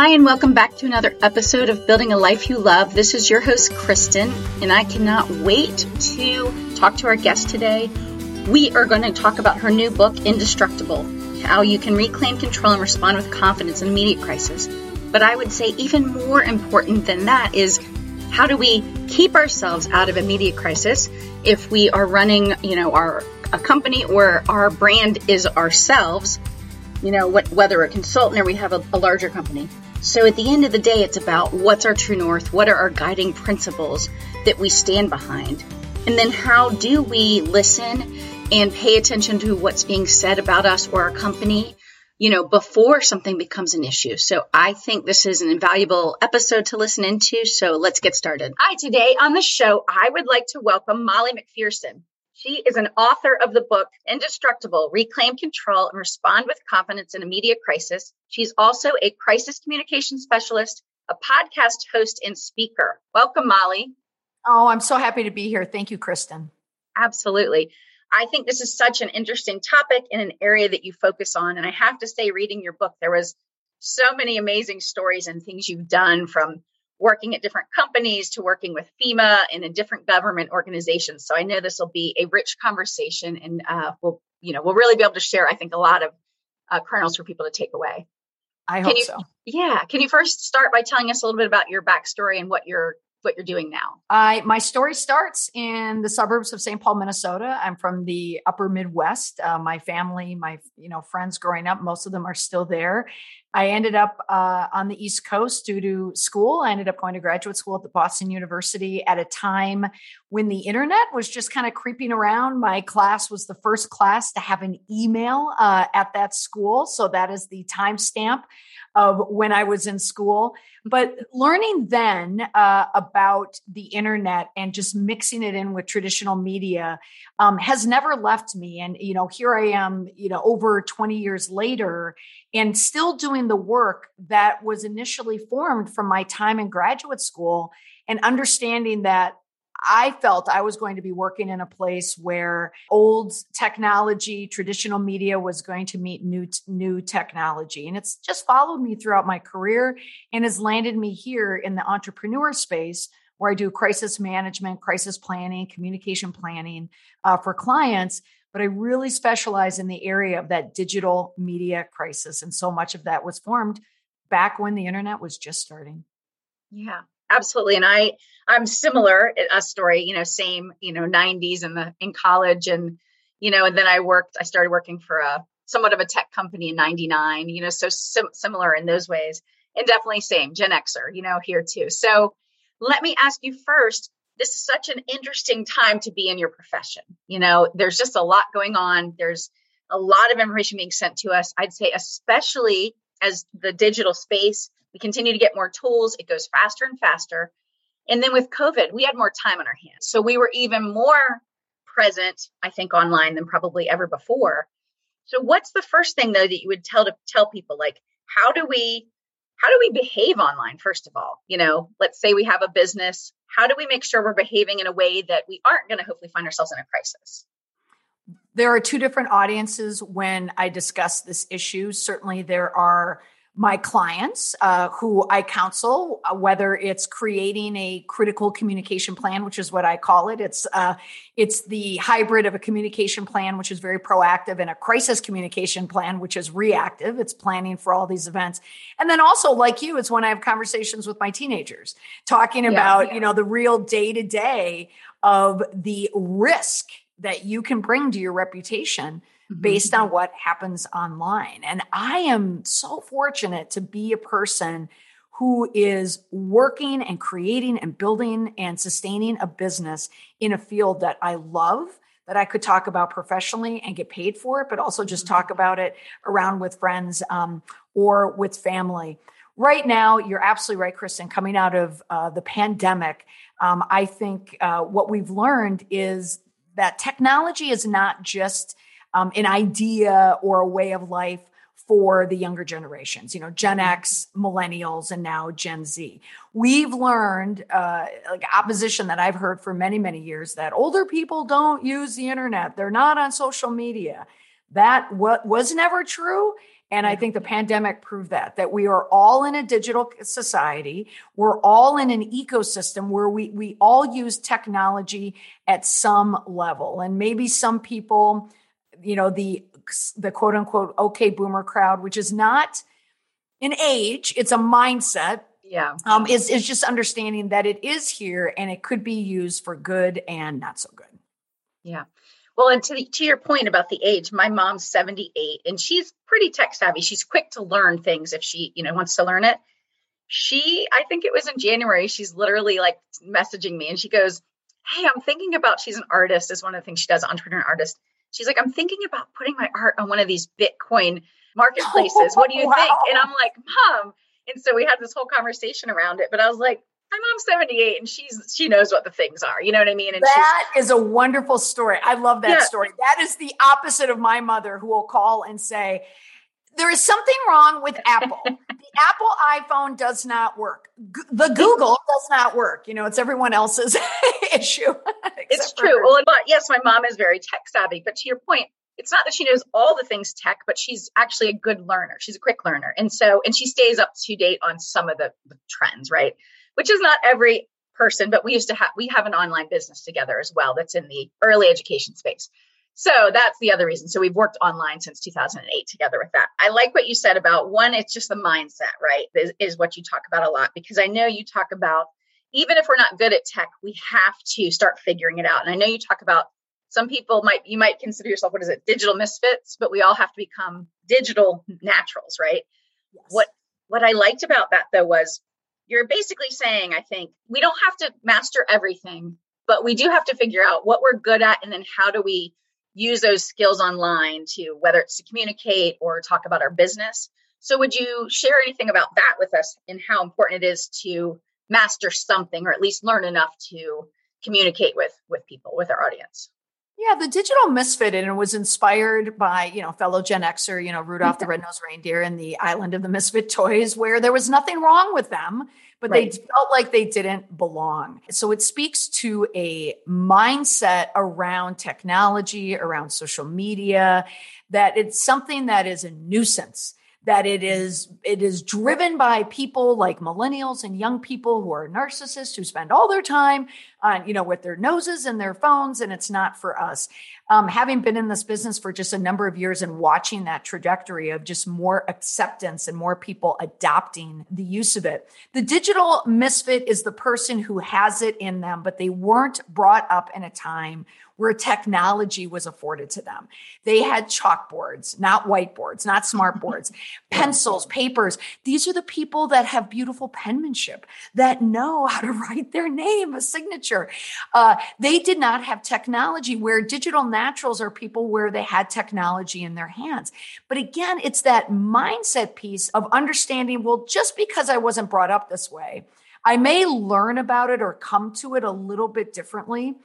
Hi, and welcome back to another episode of Building a Life You Love. This is your host, Kristen, and I cannot wait to talk to our guest today. We are going to talk about her new book, Indestructible How You Can Reclaim Control and Respond with Confidence in Immediate Crisis. But I would say, even more important than that, is how do we keep ourselves out of immediate crisis if we are running, you know, our a company or our brand is ourselves you know, what, whether a consultant or we have a, a larger company. So at the end of the day, it's about what's our true north, what are our guiding principles that we stand behind, and then how do we listen and pay attention to what's being said about us or our company, you know, before something becomes an issue. So I think this is an invaluable episode to listen into. So let's get started. Hi, today on the show, I would like to welcome Molly McPherson. She is an author of the book Indestructible Reclaim Control and Respond with Confidence in a Media Crisis. She's also a crisis communication specialist, a podcast host, and speaker. Welcome, Molly. Oh, I'm so happy to be here. Thank you, Kristen. Absolutely. I think this is such an interesting topic in an area that you focus on. And I have to say, reading your book, there was so many amazing stories and things you've done from working at different companies to working with FEMA and in different government organizations. So I know this will be a rich conversation, and uh, we'll you know we'll really be able to share. I think a lot of uh, kernels for people to take away. I hope you, so. Yeah. Can you first start by telling us a little bit about your backstory and what you're what you're doing now? I my story starts in the suburbs of St. Paul, Minnesota. I'm from the upper Midwest. Uh, my family, my you know friends growing up, most of them are still there. I ended up uh, on the East Coast due to school. I ended up going to graduate school at the Boston University at a time when the internet was just kind of creeping around. My class was the first class to have an email uh, at that school, so that is the timestamp of when I was in school. But learning then uh, about the internet and just mixing it in with traditional media um, has never left me. And, you know, here I am, you know, over 20 years later and still doing the work that was initially formed from my time in graduate school and understanding that I felt I was going to be working in a place where old technology, traditional media was going to meet new new technology. And it's just followed me throughout my career and has landed me here in the entrepreneur space where I do crisis management, crisis planning, communication planning uh, for clients. But I really specialize in the area of that digital media crisis. And so much of that was formed back when the internet was just starting. Yeah absolutely. And i i'm similar a story you know same you know 90s in the in college. And you know and then i worked i started working for a somewhat of a tech company in 99 you know so sim- similar in those ways. And definitely same gen xer you know here too. So let me ask you first this is such an interesting time to be in your profession. You know there's just a lot going on. There's a lot of information being sent to us. I'd say especially as the digital space we continue to get more tools, it goes faster and faster. And then with COVID, we had more time on our hands. So we were even more present, I think, online than probably ever before. So what's the first thing though that you would tell to tell people like how do we how do we behave online first of all? You know, let's say we have a business, how do we make sure we're behaving in a way that we aren't going to hopefully find ourselves in a crisis? There are two different audiences when I discuss this issue. Certainly there are my clients uh, who I counsel, uh, whether it's creating a critical communication plan, which is what I call it. It's uh, it's the hybrid of a communication plan, which is very proactive, and a crisis communication plan, which is reactive. It's planning for all these events, and then also, like you, it's when I have conversations with my teenagers, talking about yeah. you know the real day to day of the risk that you can bring to your reputation based on mm-hmm. what happens online. And I am so fortunate to be a person who is working and creating and building and sustaining a business in a field that I love that I could talk about professionally and get paid for it, but also just talk mm-hmm. about it around with friends um, or with family. Right now, you're absolutely right, Kristen. Coming out of uh, the pandemic, um, I think uh, what we've learned is that technology is not just um, an idea or a way of life for the younger generations, you know, Gen mm-hmm. X, millennials, and now Gen Z. We've learned, uh, like opposition that I've heard for many, many years, that older people don't use the internet. They're not on social media. That what was never true. And I think the pandemic proved that, that we are all in a digital society. We're all in an ecosystem where we, we all use technology at some level. And maybe some people, you know, the, the quote unquote, okay boomer crowd, which is not an age, it's a mindset. Yeah. Um, is, is just understanding that it is here and it could be used for good and not so good. Yeah. Well, and to the, to your point about the age, my mom's 78 and she's pretty tech savvy. She's quick to learn things if she, you know, wants to learn it. She, I think it was in January, she's literally like messaging me and she goes, Hey, I'm thinking about she's an artist, is one of the things she does, entrepreneur artist. She's like, I'm thinking about putting my art on one of these Bitcoin marketplaces. What do you wow. think? And I'm like, Mom. And so we had this whole conversation around it. But I was like, my mom's 78 and she's she knows what the things are you know what i mean and that is a wonderful story i love that yeah. story that is the opposite of my mother who will call and say there is something wrong with apple the apple iphone does not work G- the google does not work you know it's everyone else's issue it's true well but yes my mom is very tech savvy but to your point it's not that she knows all the things tech, but she's actually a good learner. She's a quick learner. And so, and she stays up to date on some of the, the trends, right? which is not every person, but we used to have we have an online business together as well that's in the early education space. So that's the other reason. So we've worked online since 2008 together with that. I like what you said about one, it's just the mindset, right? Is, is what you talk about a lot because I know you talk about even if we're not good at tech, we have to start figuring it out. And I know you talk about some people might you might consider yourself what is it digital misfits but we all have to become digital naturals right yes. what what i liked about that though was you're basically saying, I think, we don't have to master everything, but we do have to figure out what we're good at and then how do we use those skills online to whether it's to communicate or talk about our business. So would you share anything about that with us and how important it is to master something or at least learn enough to communicate with with people, with our audience? Yeah, the digital misfit and it was inspired by, you know, fellow Gen Xer, you know, Rudolph the Red-Nosed Reindeer and the Island of the Misfit Toys, where there was nothing wrong with them, but right. they felt like they didn't belong. So it speaks to a mindset around technology, around social media, that it's something that is a nuisance that it is it is driven by people like millennials and young people who are narcissists who spend all their time on you know with their noses and their phones and it's not for us um, having been in this business for just a number of years and watching that trajectory of just more acceptance and more people adopting the use of it the digital misfit is the person who has it in them but they weren't brought up in a time where technology was afforded to them. They had chalkboards, not whiteboards, not smartboards, pencils, papers. These are the people that have beautiful penmanship, that know how to write their name, a signature. Uh, they did not have technology where digital naturals are people where they had technology in their hands. But again, it's that mindset piece of understanding, well, just because I wasn't brought up this way, I may learn about it or come to it a little bit differently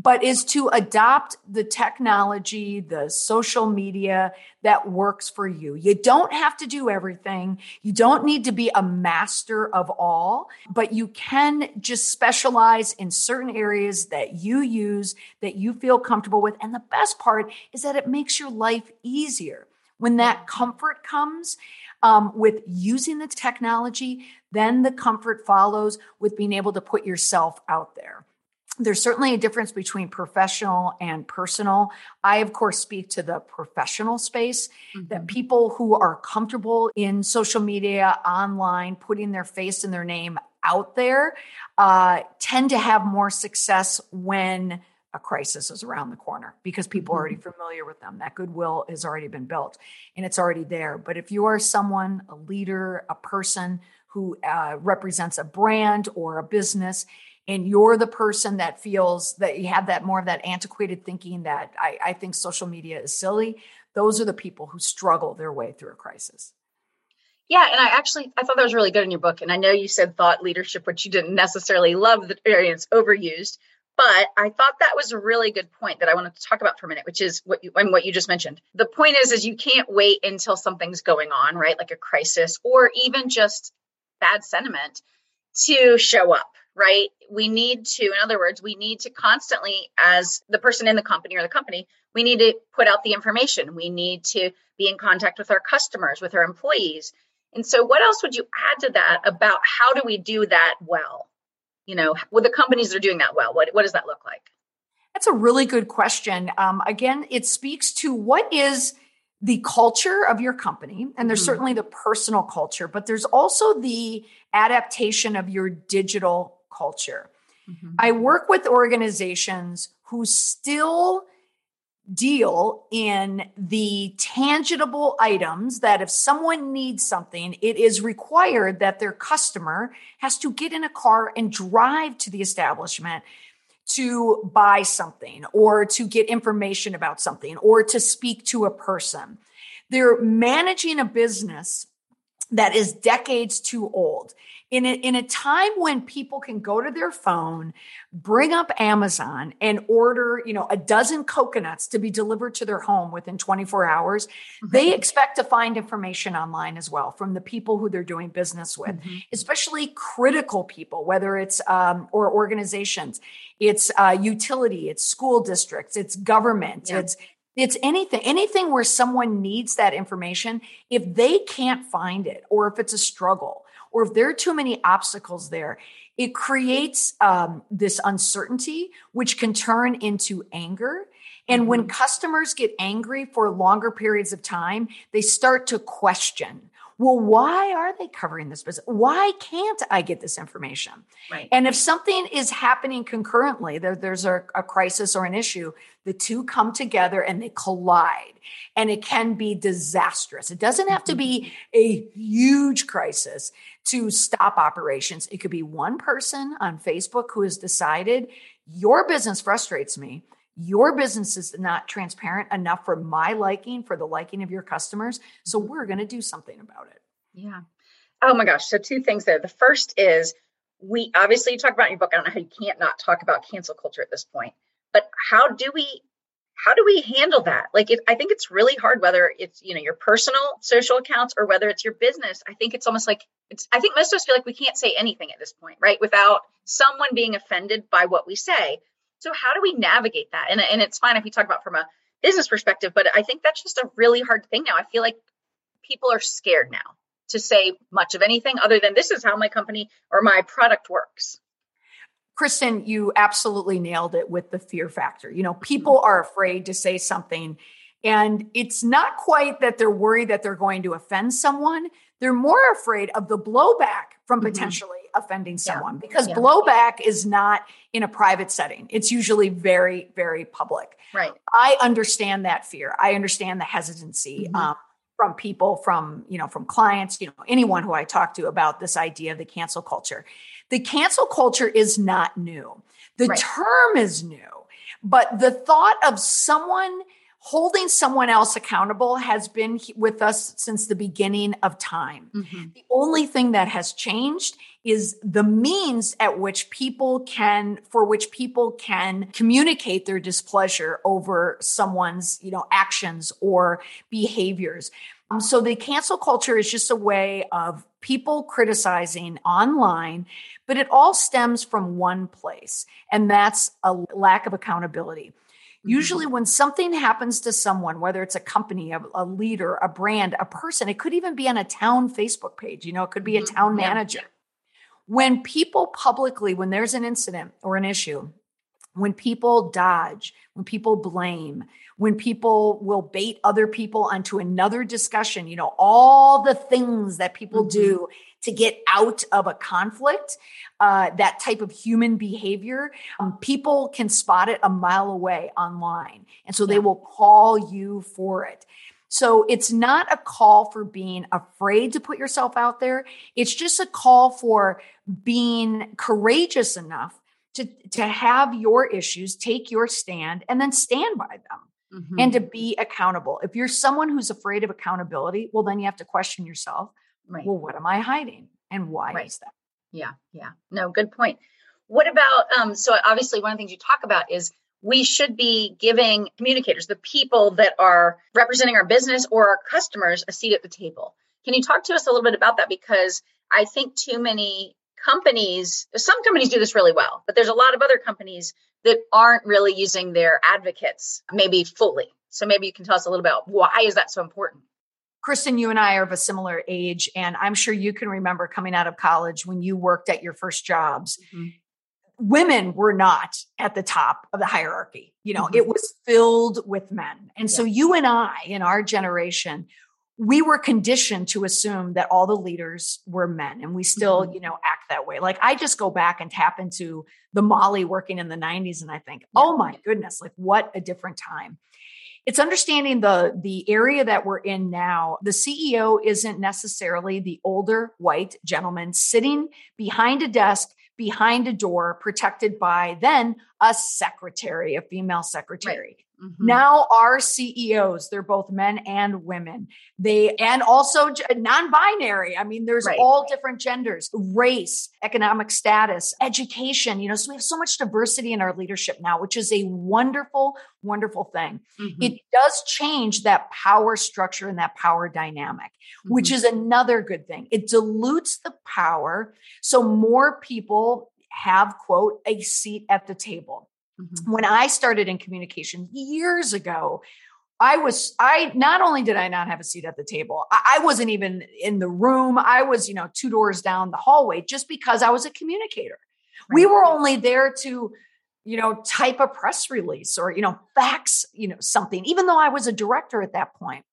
but is to adopt the technology, the social media that works for you. You don't have to do everything. You don't need to be a master of all, but you can just specialize in certain areas that you use, that you feel comfortable with. And the best part is that it makes your life easier. When that comfort comes, um, with using the technology, then the comfort follows with being able to put yourself out there there's certainly a difference between professional and personal. I, of course, speak to the professional space mm-hmm. that people who are comfortable in social media, online, putting their face and their name out there, uh, tend to have more success when a crisis is around the corner because people are already mm-hmm. familiar with them. That goodwill has already been built and it's already there. But if you are someone, a leader, a person who uh, represents a brand or a business, and you're the person that feels that you have that more of that antiquated thinking that I, I think social media is silly, those are the people who struggle their way through a crisis. Yeah, and I actually I thought that was really good in your book. And I know you said thought leadership, which you didn't necessarily love the experience overused, but I thought that was a really good point that I wanted to talk about for a minute, which is what you and what you just mentioned. The point is, is you can't wait until something's going on, right? Like a crisis or even just bad sentiment to show up right? We need to, in other words, we need to constantly, as the person in the company or the company, we need to put out the information. We need to be in contact with our customers, with our employees. And so, what else would you add to that about how do we do that well? You know, with the companies that are doing that well, what, what does that look like? That's a really good question. Um, again, it speaks to what is the culture of your company, and there's mm-hmm. certainly the personal culture, but there's also the adaptation of your digital culture. Mm-hmm. I work with organizations who still deal in the tangible items that if someone needs something, it is required that their customer has to get in a car and drive to the establishment to buy something or to get information about something or to speak to a person. They're managing a business that is decades too old in a, in a time when people can go to their phone, bring up Amazon and order, you know, a dozen coconuts to be delivered to their home within 24 hours, mm-hmm. they expect to find information online as well from the people who they're doing business with, mm-hmm. especially critical people, whether it's um, or organizations, it's uh, utility, it's school districts, it's government, yeah. it's it's anything, anything where someone needs that information. If they can't find it, or if it's a struggle, or if there are too many obstacles there, it creates um, this uncertainty, which can turn into anger. And mm-hmm. when customers get angry for longer periods of time, they start to question well, why are they covering this business? Why can't I get this information? Right. And if something is happening concurrently, there, there's a, a crisis or an issue, the two come together and they collide. And it can be disastrous. It doesn't have to be mm-hmm. a huge crisis to stop operations. It could be one person on Facebook who has decided your business frustrates me your business is not transparent enough for my liking, for the liking of your customers. So mm-hmm. we're going to do something about it. Yeah. Oh my gosh. So, two things there. The first is we obviously you talk about in your book. I don't know how you can't not talk about cancel culture at this point, but how do we how do we handle that like i think it's really hard whether it's you know your personal social accounts or whether it's your business i think it's almost like it's i think most of us feel like we can't say anything at this point right without someone being offended by what we say so how do we navigate that? And, and it's fine if we talk about from a business perspective, but I think that's just a really hard thing now. I feel like people are scared now to say much of anything other than this is how my company or my product works. Kristen, you absolutely nailed it with the fear factor. You know, people mm-hmm. are afraid to say something, and it's not quite that they're worried that they're going to offend someone. They're more afraid of the blowback from mm-hmm. potentially offending someone yeah. because yeah. blowback is not in a private setting. It's usually very, very public. Right. I understand that fear. I understand the hesitancy mm-hmm. um, from people, from you know, from clients, you know, anyone who I talk to about this idea of the cancel culture. The cancel culture is not new. The right. term is new, but the thought of someone holding someone else accountable has been with us since the beginning of time. Mm-hmm. The only thing that has changed is the means at which people can for which people can communicate their displeasure over someone's, you know, actions or behaviors. Um, so the cancel culture is just a way of people criticizing online, but it all stems from one place, and that's a lack of accountability. Usually, when something happens to someone, whether it's a company, a, a, leader, a brand, a person, it could even be on a town Facebook page, you know, it could be a mm-hmm. town manager. When people publicly, when there's an incident or an issue, when people dodge, when people blame, when people will bait other people onto another discussion, you know, all the things that people mm-hmm. do to get out of a conflict, uh, that type of human behavior, um, people can spot it a mile away online. And so yeah. they will call you for it. So it's not a call for being afraid to put yourself out there. It's just a call for being courageous enough to, to have your issues, take your stand, and then stand by them. Mm-hmm. And to be accountable. If you're someone who's afraid of accountability, well, then you have to question yourself Right. Well, what am I hiding? And why right. is that? Yeah, yeah. No, good point. What about um so obviously one of the things you talk about is we should be giving communicators, the people that are representing our business or our customers, a seat at the table. Can you talk to us a little bit about that? Because I think too many companies, some companies do this really well, but there's a lot of other companies that aren't really using their advocates maybe fully. So maybe you can tell us a little bit about why is that so important? Kristen, you and I are of a similar age, and I'm sure you can remember coming out of college when you worked at your first jobs. Mm-hmm. Women were not at the top of the hierarchy. You know, mm-hmm. it was filled with men. And yeah. so you and I, in our generation, we were conditioned to assume that all the leaders were men and we still mm-hmm. you know act that way like i just go back and tap into the molly working in the 90s and i think oh my goodness like what a different time it's understanding the the area that we're in now the ceo isn't necessarily the older white gentleman sitting behind a desk behind a door protected by then a secretary a female secretary right. Mm-hmm. Now our CEOs, they're both men and women. They and also non-binary. I mean, there's right. all different genders, race, economic status, education, you know, so we have so much diversity in our leadership now, which is a wonderful, wonderful thing. Mm-hmm. It does change that power structure and that power dynamic, mm-hmm. which is another good thing. It dilutes the power so more people have quote a seat at the table Mm-hmm. When I started in communication years ago, I was, I not only did I not have a seat at the table, I, I, wasn't even in the room. I was, you know, two doors down the hallway just because I was a communicator. Right. We were only there to, you know, type a press release or, you know, fax, you know, something, even though I was a director at that point.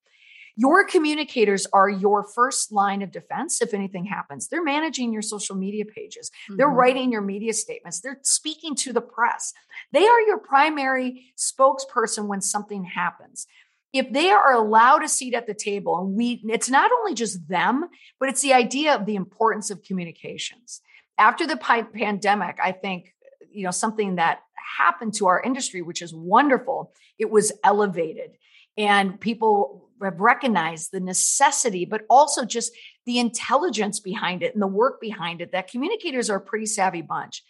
Your communicators are your first line of defense if anything happens. They're managing your social media pages, mm-hmm. they're writing your media statements, they're speaking to the press. They are your primary spokesperson when something happens. If they are allowed a seat at the table, and we, it's not only just them, but it's the idea of the importance of communications. After the pandemic, I think you know something that happened to our industry which is wonderful it was elevated and people have recognized the necessity, but also just the intelligence behind it and the work behind it that communicators are a pretty savvy bunch.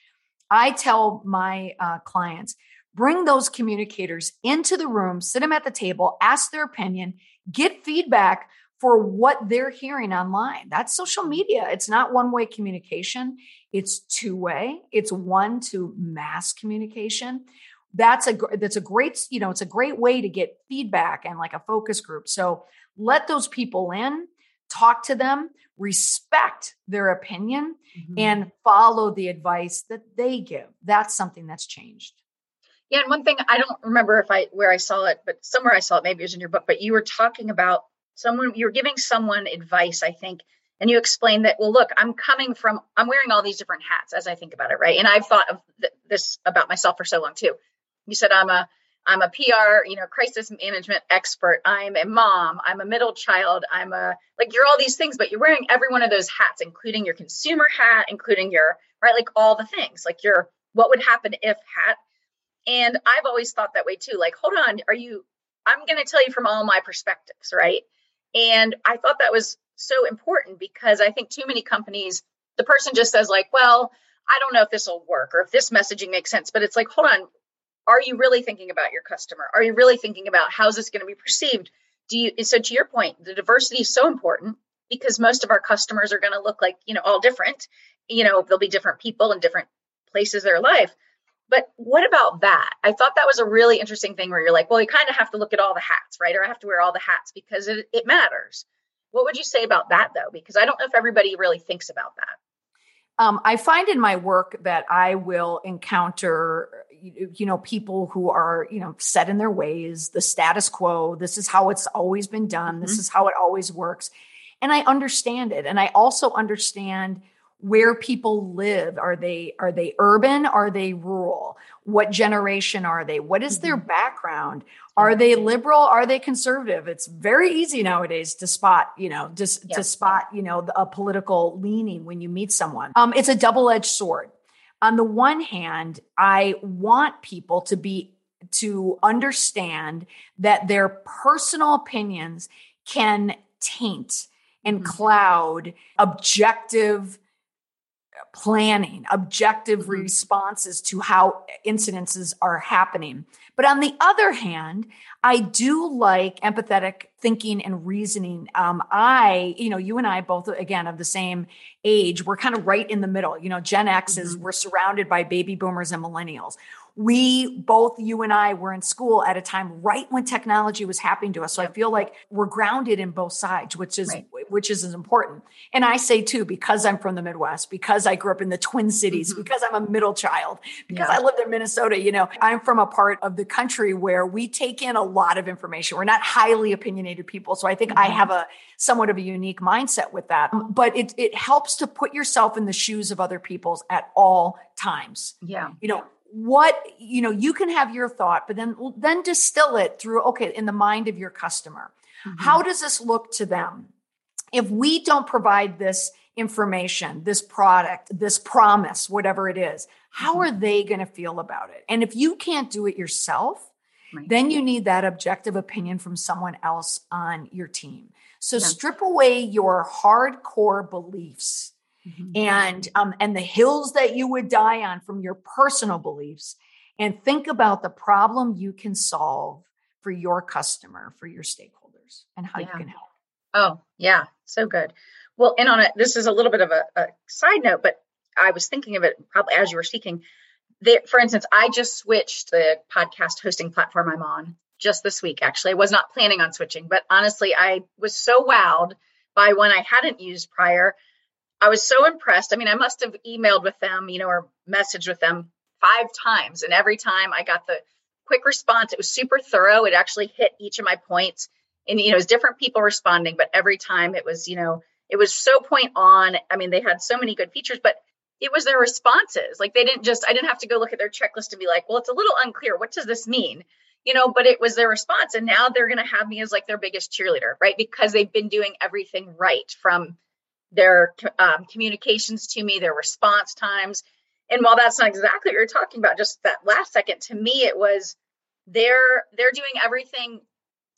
I tell my uh, clients, bring those communicators into the room, sit them at the table, ask their opinion, get feedback for what they're hearing online. That's social media. It's not one way communication, it's two way, it's one to mass communication that's a that's a great you know it's a great way to get feedback and like a focus group. So let those people in talk to them respect their opinion mm-hmm. and follow the advice that they give. That's something that's changed. Yeah and one thing i don't remember if i where i saw it but somewhere i saw it maybe it was in your book but you were talking about someone you were giving someone advice i think and you explained that well look i'm coming from i'm wearing all these different hats as i think about it right? And i've thought of th- this about myself for so long too you said I'm a I'm a PR, you know, crisis management expert. I'm a mom. I'm a middle child. I'm a like you're all these things, but you're wearing every one of those hats, including your consumer hat, including your right, like all the things, like your what would happen if hat. And I've always thought that way too. Like, hold on, are you? I'm going to tell you from all my perspectives, right? And I thought that was so important because I think too many companies, the person just says like, well, I don't know if this will work or if this messaging makes sense, but it's like, hold on, are you really thinking about your customer? Are you really thinking about how's this going to be perceived? Do you so to your point, the diversity is so important because most of our customers are going to look like, you know, all different. You know, there'll be different people in different places their life. But what about that? I thought that was a really interesting thing where you're like, well, you kind of have to look at all the hats, right? Or I have to wear all the hats because it, it matters. What would you say about that though? Because I don't know if everybody really thinks about that. Um, I find in my work that I will encounter, you know, people who are, you know, set in their ways, the status quo. This is how it's always been done. Mm-hmm. This is how it always works. And I understand it. And I also understand where people live are they are they urban are they rural what generation are they what is their mm-hmm. background are they liberal are they conservative it's very easy nowadays to spot you know just to spot you know a political leaning when you meet someone um, it's a double-edged sword on the one hand i want people to be to understand that their personal opinions can taint and mm-hmm. cloud objective planning, objective mm-hmm. responses to how incidences are happening. But on the other hand, I do like empathetic thinking and reasoning. Um, I, you know, you and I both, again, of the same age, we're kind of right in the middle. You know, Gen X is, mm-hmm. we're surrounded by baby boomers and millennials we both you and I were in school at a time right when technology was happening to us. So I feel like we're grounded in both sides, which is right. which is important. And I say too, because I'm from the Midwest, because I grew up in the Twin Cities, mm-hmm. because I'm a middle child, because yeah. I lived in Minnesota, you know, I'm from a part of the country where we take in a lot of information. We're not highly opinionated people. So I think mm-hmm. I have a somewhat of a unique mindset with that. But it it helps to put yourself in the shoes of other people's at all times. Yeah. You know, what you know you can have your thought but then then distill it through okay in the mind of your customer mm-hmm. how does this look to them if we don't provide this information this product this promise whatever it is how mm-hmm. are they going to feel about it and if you can't do it yourself right. then you need that objective opinion from someone else on your team so yeah. strip away your hardcore beliefs mm-hmm. and um, and the hills that you would die on from your personal beliefs. And think about the problem you can solve for your customer for your stakeholders and how yeah. you can help. Oh yeah. So good. Well and on it this is a little bit of a, a side note but i was thinking of it probably as you were speaking. There, for instance i just switched the podcast hosting platform i'm on just this week actually. I was not planning on switching but honestly i was so wowed by one i hadn't used prior I was so impressed. I mean, I must have emailed with them, you know, or messaged with them five times. And every time I got the quick response, it was super thorough. It actually hit each of my points. And, you know, it was different people responding, but every time it was, you know, it was so point on. I mean, they had so many good features, but it was their responses. Like they didn't just, I didn't have to go look at their checklist and be like, well, it's a little unclear. What does this mean? You know, but it was their response. And now they're going to have me as like their biggest cheerleader, right? Because they've been doing everything right from, their um, communications to me, their response times. And while that's not exactly what you're talking about, just that last second, to me, it was they're they're doing everything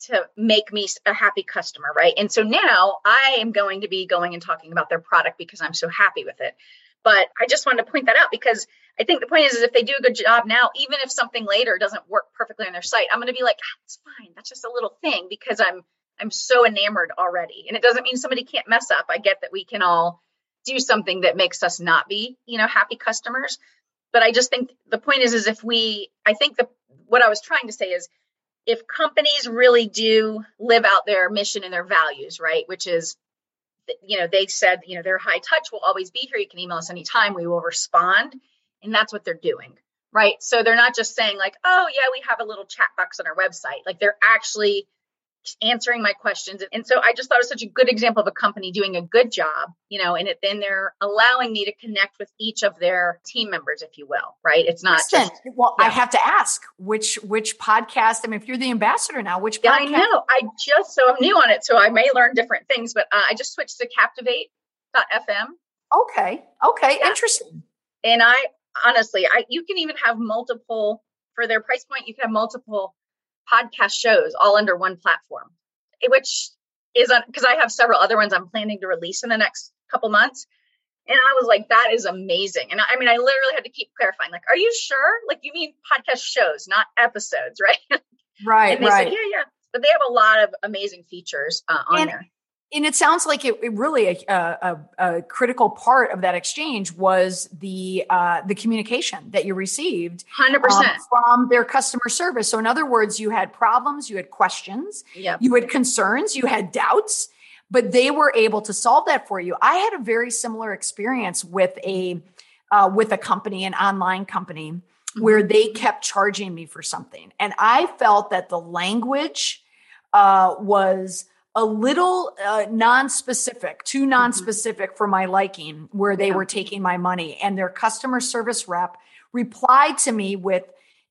to make me a happy customer, right? And so now I am going to be going and talking about their product because I'm so happy with it. But I just wanted to point that out because I think the point is, is if they do a good job now, even if something later doesn't work perfectly on their site, I'm going to be like, ah, it's fine. That's just a little thing because I'm I'm so enamored already. And it doesn't mean somebody can't mess up. I get that we can all do something that makes us not be, you know, happy customers. But I just think the point is, is if we, I think the, what I was trying to say is if companies really do live out their mission and their values, right, which is, you know, they said, you know, they're high touch will always be here. You can email us anytime. We will respond. And that's what they're doing, right? So they're not just saying like, oh yeah, we have a little chat box on our website. Like they're actually answering my questions. And so I just thought it was such a good example of a company doing a good job, you know, and it, then they're allowing me to connect with each of their team members, if you will, right? It's not Listen, just, well, yeah. I have to ask which, which podcast, I mean, if you're the ambassador now, which yeah, I know. I just, so I'm new on it, so I may learn different things, but uh, I just switched to captivate.fm. Okay. Okay. Yeah. Interesting. And I honestly, I, you can even have multiple for their price point, you can have multiple podcast shows all under one platform, which is because I have several other ones I'm planning to release in the next couple months. And I was like, that is amazing. And I mean, I literally had to keep clarifying, like, are you sure? Like, you mean podcast shows, not episodes, right? Right. and they right. said, yeah, yeah. But they have a lot of amazing features uh, on and, there and it sounds like it, it really a, a, a, critical part of that exchange was the uh, the communication that you received 100% um, from their customer service so in other words you had problems you had questions yep. you had concerns you had doubts but they were able to solve that for you i had a very similar experience with a uh, with a company an online company mm-hmm. where they kept charging me for something and i felt that the language uh, was a little uh, non-specific, too mm-hmm. non-specific mm-hmm. for my liking, where they yeah. were taking my money. And their customer service rep replied to me with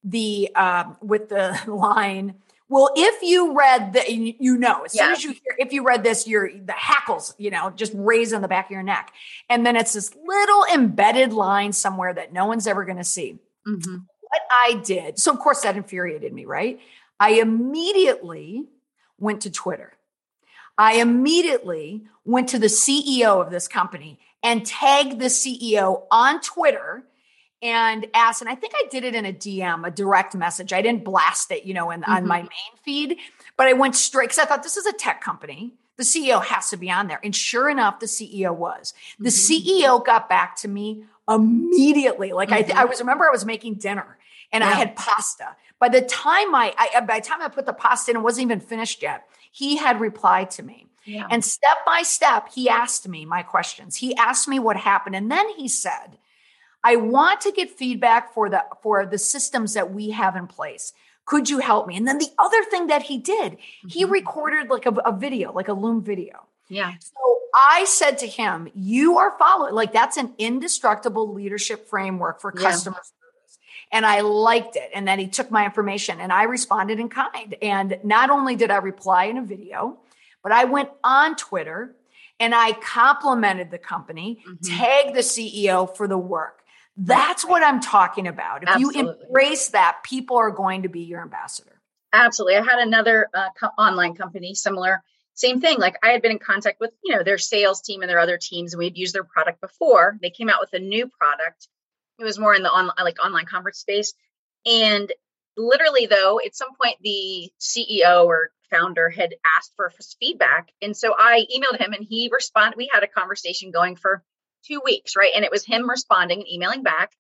the uh, with the line, "Well, if you read the, you know, as yeah. soon as you hear, if you read this, your the hackles, you know, just raise on the back of your neck." And then it's this little embedded line somewhere that no one's ever going to see. Mm-hmm. What I did, so of course that infuriated me, right? I immediately went to Twitter I immediately went to the CEO of this company and tagged the CEO on Twitter and asked, and I think I did it in a DM, a direct message. I didn't blast it, you know, in, mm-hmm. on my main feed, but I went straight because I thought this is a tech company. The CEO has to be on there. And sure enough, the CEO was. The mm-hmm. CEO got back to me immediately. Like mm-hmm. I, I was, remember I was making dinner and yeah. I had pasta. By the time I, I, by the time I put the pasta in, it wasn't even finished yet. He had replied to me. Yeah. And step by step, he asked me my questions. He asked me what happened. And then he said, I want to get feedback for the for the systems that we have in place. Could you help me? And then the other thing that he did, mm-hmm. he recorded like a, a video, like a Loom video. Yeah. So I said to him, You are following, like, that's an indestructible leadership framework for yeah. customer service. And I liked it. And then he took my information and I responded in kind. And not only did I reply in a video, but I went on Twitter and I complimented the company, mm-hmm. tagged the CEO for the work. That's what I'm talking about. If Absolutely. you embrace that, people are going to be your ambassador. Absolutely. I had another uh, co- online company similar, same thing. Like I had been in contact with, you know, their sales team and their other teams, and we'd used their product before. They came out with a new product. It was more in the online, like online conference space. And literally, though, at some point, the CEO or founder had asked for feedback, and so I emailed him, and he responded. We had a conversation going for two weeks, right? And it was him responding and emailing back.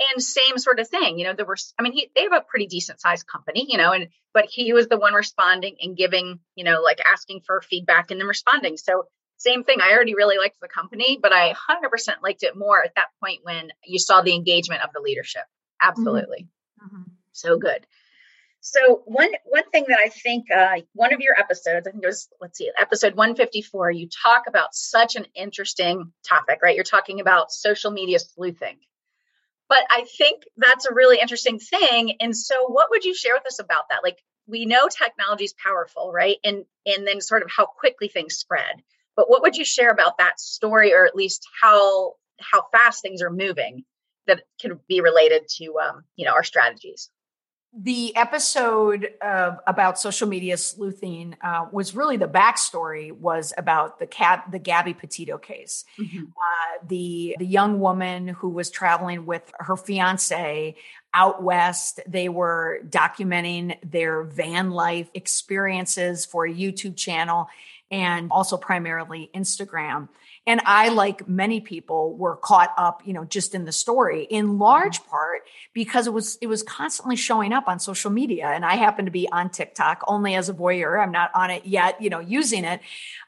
And same sort of thing, you know, there were, I mean, he, they have a pretty decent sized company, you know, and, but he was the one responding and giving, you know, like asking for feedback and then responding. So same thing. I already really liked the company, but I 100% liked it more at that point when you saw the engagement of the leadership. Absolutely. Mm-hmm. mm-hmm. So good. So one one thing that I think uh, one of your episodes, I think it was let's see, episode 154, you talk about such an interesting topic, right? You're talking about social media sleuthing. But I think that's a really interesting thing. And so what would you share with us about that? Like we know technology is powerful, right? And and then sort of how quickly things spread. But what would you share about that story or at least how how fast things are moving that can be related to um, you know our strategies? the episode of, about social media sleuthing uh, was really the backstory was about the cat the Gabby Petito case. Mm-hmm. Uh, the the young woman who was traveling with her fiance out west. They were documenting their van life experiences for a YouTube channel and also primarily Instagram. And I, like many people, were caught up, you know, just in the story in large part because it was, it was constantly showing up on social media. And I happen to be on TikTok only as a voyeur. I'm not on it yet, you know, using it.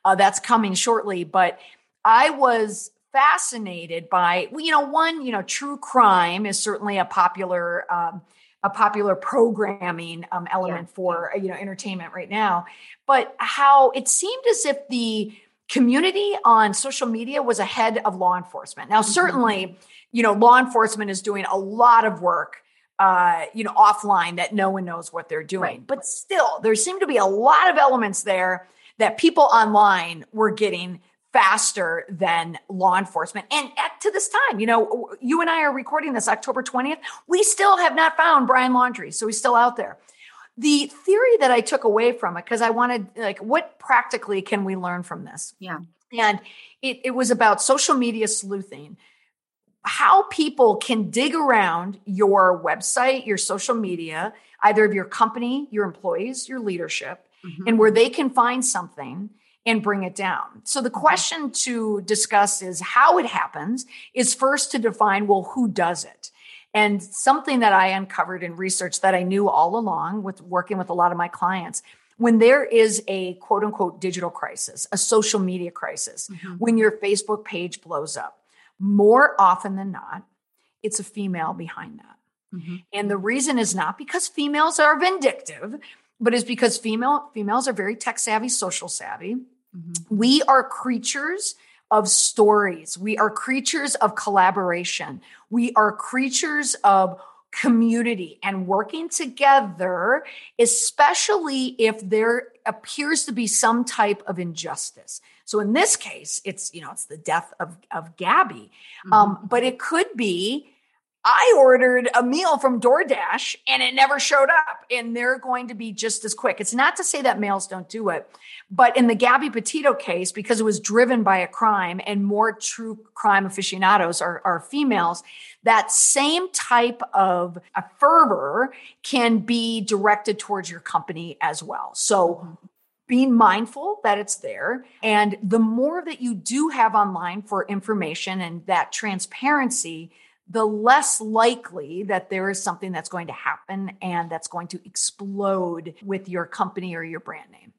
Uh, that's coming shortly. But I was fascinated by, you know, one, you know, true crime is certainly a popular, um, a popular programming um, element yeah. for you know entertainment right now but how it seemed as if the community on social media was ahead of law enforcement. Now, mm-hmm. certainly, you know, law enforcement is doing a lot of work, uh, you know, offline that no one knows what they're doing. Right. But still, there seem to be a lot of elements there that people online were getting faster than law enforcement. And at, to this time, you know, you and I are recording this October 20th. We still have not found Brian Laundrie. So he's still out there the theory that I took away from it, because I wanted, like, what practically can we learn from this? Yeah. And it, it was about social media sleuthing, how people can dig around your website, your social media, either of your company, your employees, your leadership, mm-hmm. and where they can find something and bring it down. So the mm-hmm. question to discuss is how it happens is first to define, well, who does it? And something that I uncovered in research that I knew all along with working with a lot of my clients when there is a quote unquote digital crisis, a social media crisis, mm-hmm. when your Facebook page blows up, more often than not, it's a female behind that. Mm-hmm. And the reason is not because females are vindictive, but is because female females are very tech savvy, social savvy. Mm-hmm. We are creatures of stories. We are creatures of collaboration. We are creatures of community and working together, especially if there appears to be some type of injustice. So in this case, it's, you know, it's the death of, of Gabby. Mm-hmm. Um, but it could be I ordered a meal from DoorDash and it never showed up, and they're going to be just as quick. It's not to say that males don't do it, but in the Gabby Petito case, because it was driven by a crime and more true crime aficionados are, are females, that same type of a fervor can be directed towards your company as well. So mm-hmm. being mindful that it's there. And the more that you do have online for information and that transparency, the less likely that there is something that's going to happen and that's going to explode with your company or your brand name.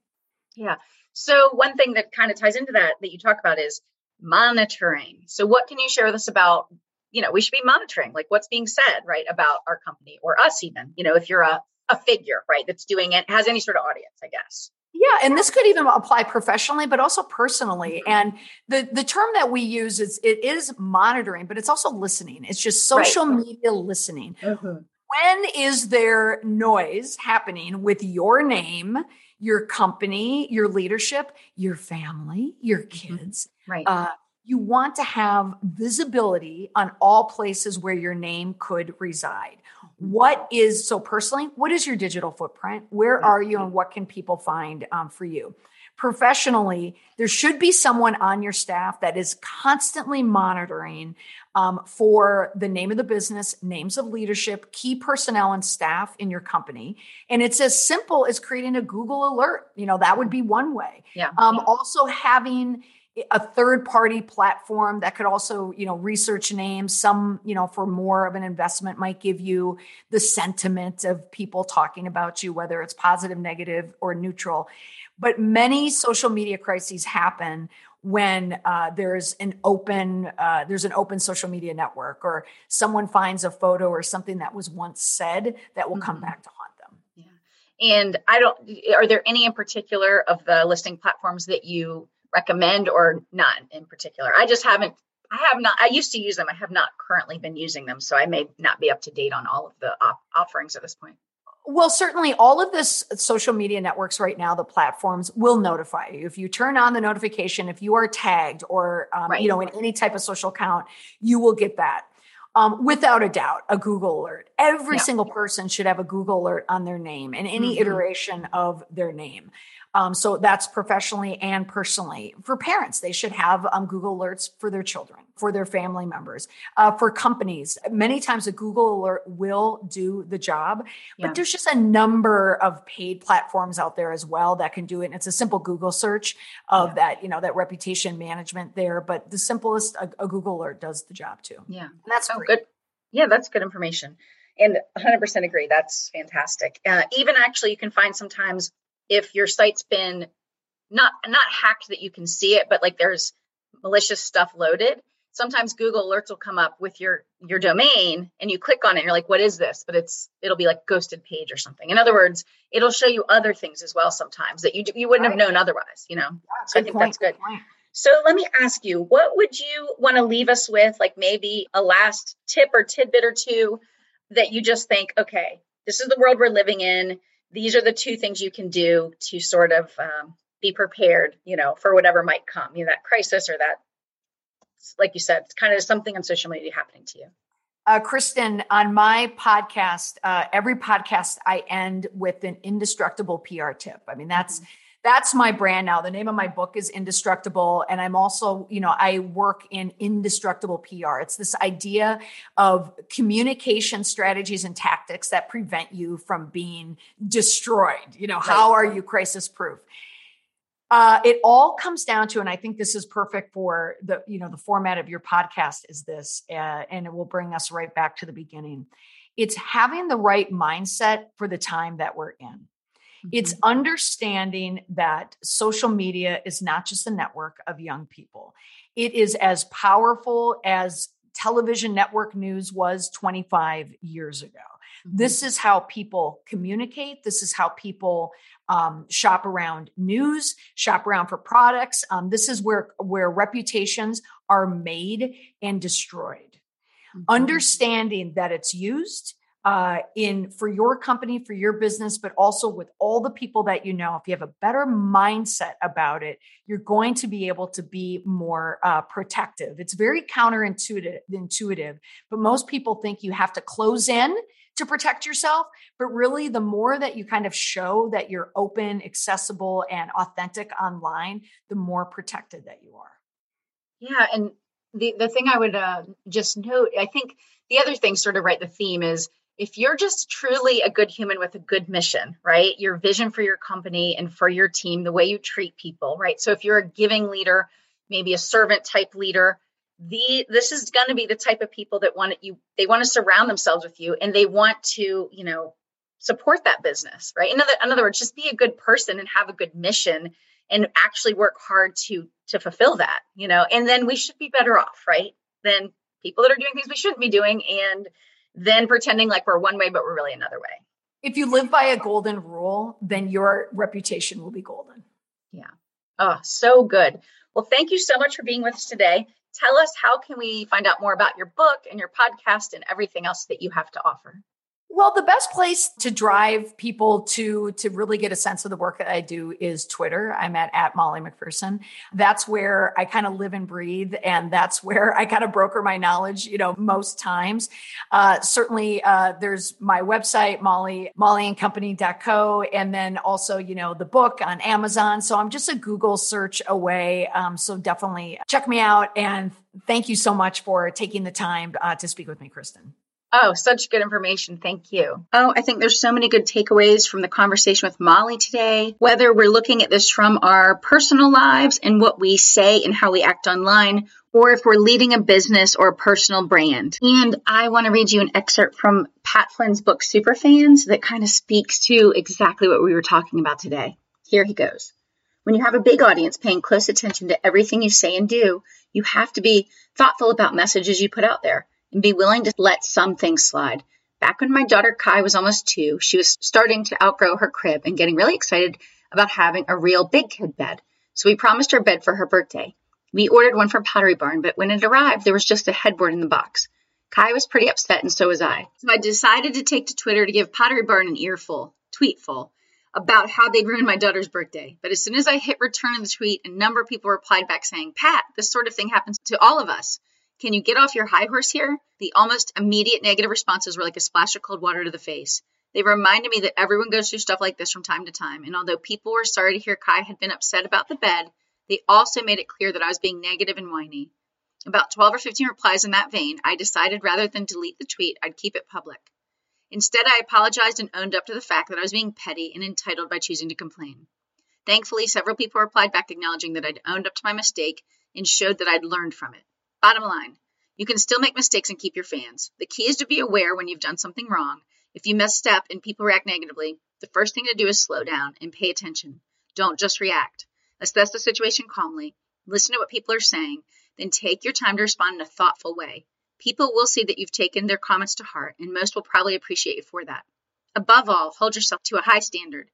Yeah. So, one thing that kind of ties into that that you talk about is monitoring. So, what can you share with us about? You know, we should be monitoring like what's being said, right, about our company or us, even, you know, if you're a, a figure, right, that's doing it, has any sort of audience, I guess. Yeah, and this could even apply professionally, but also personally. Mm-hmm. And the the term that we use is it is monitoring, but it's also listening. It's just social right. media listening. Mm-hmm. When is there noise happening with your name, your company, your leadership, your family, your mm-hmm. kids? Mm-hmm. Right. Uh, you want to have visibility on all places where your name could reside what is so personally what is your digital footprint? Where are you and what can people find um, for you? Professionally there should be someone on your staff that is constantly monitoring um, for the name of the business names of leadership key personnel and staff in your company. And it's as simple as creating a google alert. You know that would be one way. Yeah, um, yeah. also having a third party platform that could also you know research names some you know for more of an investment might give you the sentiment of people talking about you whether it's positive negative or neutral. But many social media crises happen when uh, there's an open uh, there's an open social media network or someone finds a photo or something that was once said that will come mm-hmm. back to haunt them. Yeah. And i don't are there any in particular of the listing platforms that you recommend or not in particular. I just haven't I have not I used to use them. I have not currently been using them, so I may not be up to date on all of the op- offerings at this point. Well, certainly all of this social media networks right now, the platforms will notify you. If you turn on the notification, if you are tagged or, um, right. you know, in any type of social account, you will get that. Um, without a doubt, a Google alert. Every yeah. single person should have a Google alert on their name and any mm-hmm. iteration of their name. Um, so that's professionally and personally. For parents, they should have um, Google alerts for their children, for their family members. Uh, for companies, many times a Google alert will do the job, but yeah. there's just a number of paid platforms out there as well that can do it. And it's a simple Google search of yeah. that, you know, that reputation management there. But the simplest, a, a Google alert does the job too. Yeah, and that's oh, good. Yeah, that's good information. And 100% agree. That's fantastic. Uh, even actually, you can find sometimes if your site's been not not hacked that you can see it, but like there's malicious stuff loaded, sometimes Google alerts will come up with your your domain and you click on it and you're like, what is this? But it's it'll be like ghosted page or something. In other words, it'll show you other things as well sometimes that you you wouldn't right. have known otherwise, you know. Yeah, so I think point, that's good. good so let me ask you, what would you want to leave us with, like maybe a last tip or tidbit or two that you just think, okay, this is the world we're living in these are the two things you can do to sort of um, be prepared, you know, for whatever might come, you know, that crisis or that, like you said, it's kind of something on social media happening to you. Uh, Kristen, on my podcast, uh, every podcast I end with an indestructible PR tip. I mean, that's mm-hmm that's my brand now. The name of my book is Indestructible. And I'm also, you know, I work in indestructible PR. It's this idea of communication strategies and tactics that prevent you from being destroyed. You know, right. how are you crisis proof? Uh, it all comes down to, and I think this is perfect for the, you know, the format of your podcast is this, uh, and it will bring us right back to the beginning. It's having the right mindset for the time that we're in. It's mm-hmm. understanding that social media is not just a network of young people. It is as powerful as television network news was 25 years ago. Mm-hmm. This is how people communicate. This is how people um, shop around news, shop around for products. Um, this is where where reputations are made and destroyed. Mm-hmm. Understanding that it's used, uh, in for your company, for your business, but also with all the people that you know. If you have a better mindset about it, you're going to be able to be more uh, protective. It's very counterintuitive, intuitive, but most people think you have to close in to protect yourself. But really, the more that you kind of show that you're open, accessible, and authentic online, the more protected that you are. Yeah, and the the thing I would uh, just note, I think the other thing, sort of right, the theme is if you're just truly a good human with a good mission, right? Your vision for your company and for your team, the way you treat people, right? So if you're a giving leader, maybe a servant type leader, the this is going to be the type of people that want you they want to surround themselves with you and they want to, you know, support that business, right? In other, in other words, just be a good person and have a good mission and actually work hard to to fulfill that, you know. And then we should be better off, right? Than people that are doing things we shouldn't be doing and then pretending like we're one way, but we're really another way. If you live by a golden rule, then your reputation will be golden. Yeah. Oh, so good. Well, thank you so much for being with us today. Tell us how can we find out more about your book and your podcast and everything else that you have to offer? Well, the best place to drive people to to really get a sense of the work that I do is Twitter. I'm at at Molly McPherson. That's where I kind of live and breathe, and that's where I kind of broker my knowledge. You know, most times. Uh, certainly, uh, there's my website, Molly MollyandCompany.co, and then also you know the book on Amazon. So I'm just a Google search away. Um, so definitely check me out, and thank you so much for taking the time uh, to speak with me, Kristen. Oh, such good information. Thank you. Oh, I think there's so many good takeaways from the conversation with Molly today. Whether we're looking at this from our personal lives and what we say and how we act online, or if we're leading a business or a personal brand. And I want to read you an excerpt from Pat Flynn's book, Superfans, that kind of speaks to exactly what we were talking about today. Here he goes. When you have a big audience paying close attention to everything you say and do, you have to be thoughtful about messages you put out there and be willing to let some things slide. Back when my daughter Kai was almost two, she was starting to outgrow her crib and getting really excited about having a real big kid bed. So we promised her a bed for her birthday. We ordered one from Pottery Barn, but when it arrived, there was just a headboard in the box. Kai was pretty upset, and so was I. So I decided to take to Twitter to give Pottery Barn an earful, tweetful, about how they'd ruined my daughter's birthday. But as soon as I hit return of the tweet, a number of people replied back saying, Pat, this sort of thing happens to all of us. Can you get off your high horse here? The almost immediate negative responses were like a splash of cold water to the face. They reminded me that everyone goes through stuff like this from time to time, and although people were sorry to hear Kai had been upset about the bed, they also made it clear that I was being negative and whiny. About 12 or 15 replies in that vein, I decided rather than delete the tweet, I'd keep it public. Instead, I apologized and owned up to the fact that I was being petty and entitled by choosing to complain. Thankfully, several people replied back acknowledging that I'd owned up to my mistake and showed that I'd learned from it. Bottom line, you can still make mistakes and keep your fans. The key is to be aware when you've done something wrong. If you mess up and people react negatively, the first thing to do is slow down and pay attention. Don't just react. Assess the situation calmly, listen to what people are saying, then take your time to respond in a thoughtful way. People will see that you've taken their comments to heart, and most will probably appreciate you for that. Above all, hold yourself to a high standard.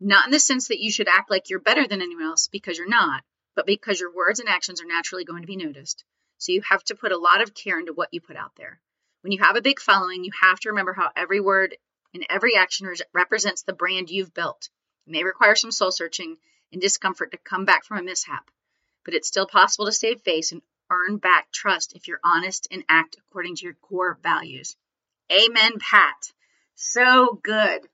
Not in the sense that you should act like you're better than anyone else, because you're not, but because your words and actions are naturally going to be noticed. So you have to put a lot of care into what you put out there. When you have a big following, you have to remember how every word and every action re- represents the brand you've built. It may require some soul searching and discomfort to come back from a mishap, but it's still possible to save face and earn back trust if you're honest and act according to your core values. Amen, Pat. So good.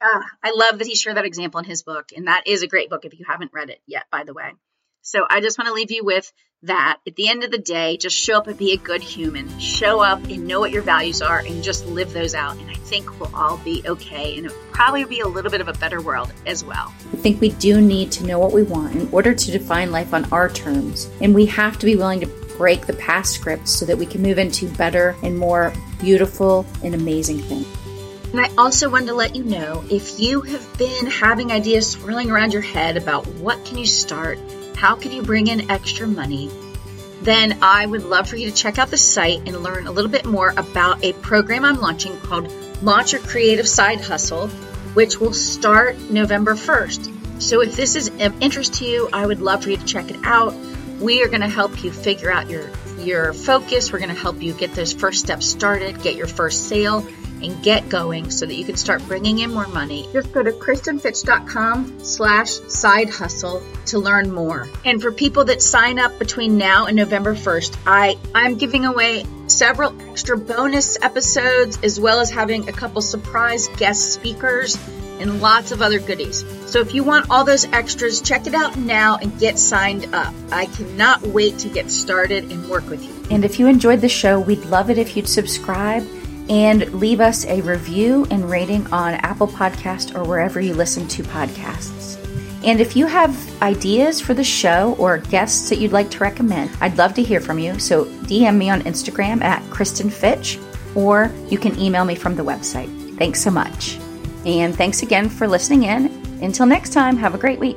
Ah, I love that he shared that example in his book, and that is a great book if you haven't read it yet, by the way. So I just want to leave you with that. At the end of the day, just show up and be a good human. Show up and know what your values are and just live those out. And I think we'll all be okay and it'll probably be a little bit of a better world as well. I think we do need to know what we want in order to define life on our terms. And we have to be willing to break the past scripts so that we can move into better and more beautiful and amazing things. And I also wanted to let you know if you have been having ideas swirling around your head about what can you start, how can you bring in extra money? Then I would love for you to check out the site and learn a little bit more about a program I'm launching called Launch Your Creative Side Hustle, which will start November 1st. So if this is of interest to you, I would love for you to check it out. We are going to help you figure out your your focus. We're going to help you get those first steps started, get your first sale, and get going so that you can start bringing in more money, just go to kristenfitch.com slash side hustle to learn more. And for people that sign up between now and November 1st, I, I'm giving away several extra bonus episodes as well as having a couple surprise guest speakers and lots of other goodies. So if you want all those extras, check it out now and get signed up. I cannot wait to get started and work with you. And if you enjoyed the show, we'd love it if you'd subscribe and leave us a review and rating on Apple Podcast or wherever you listen to podcasts. And if you have ideas for the show or guests that you'd like to recommend, I'd love to hear from you. So DM me on Instagram at Kristen Fitch, or you can email me from the website. Thanks so much. And thanks again for listening in. Until next time, have a great week.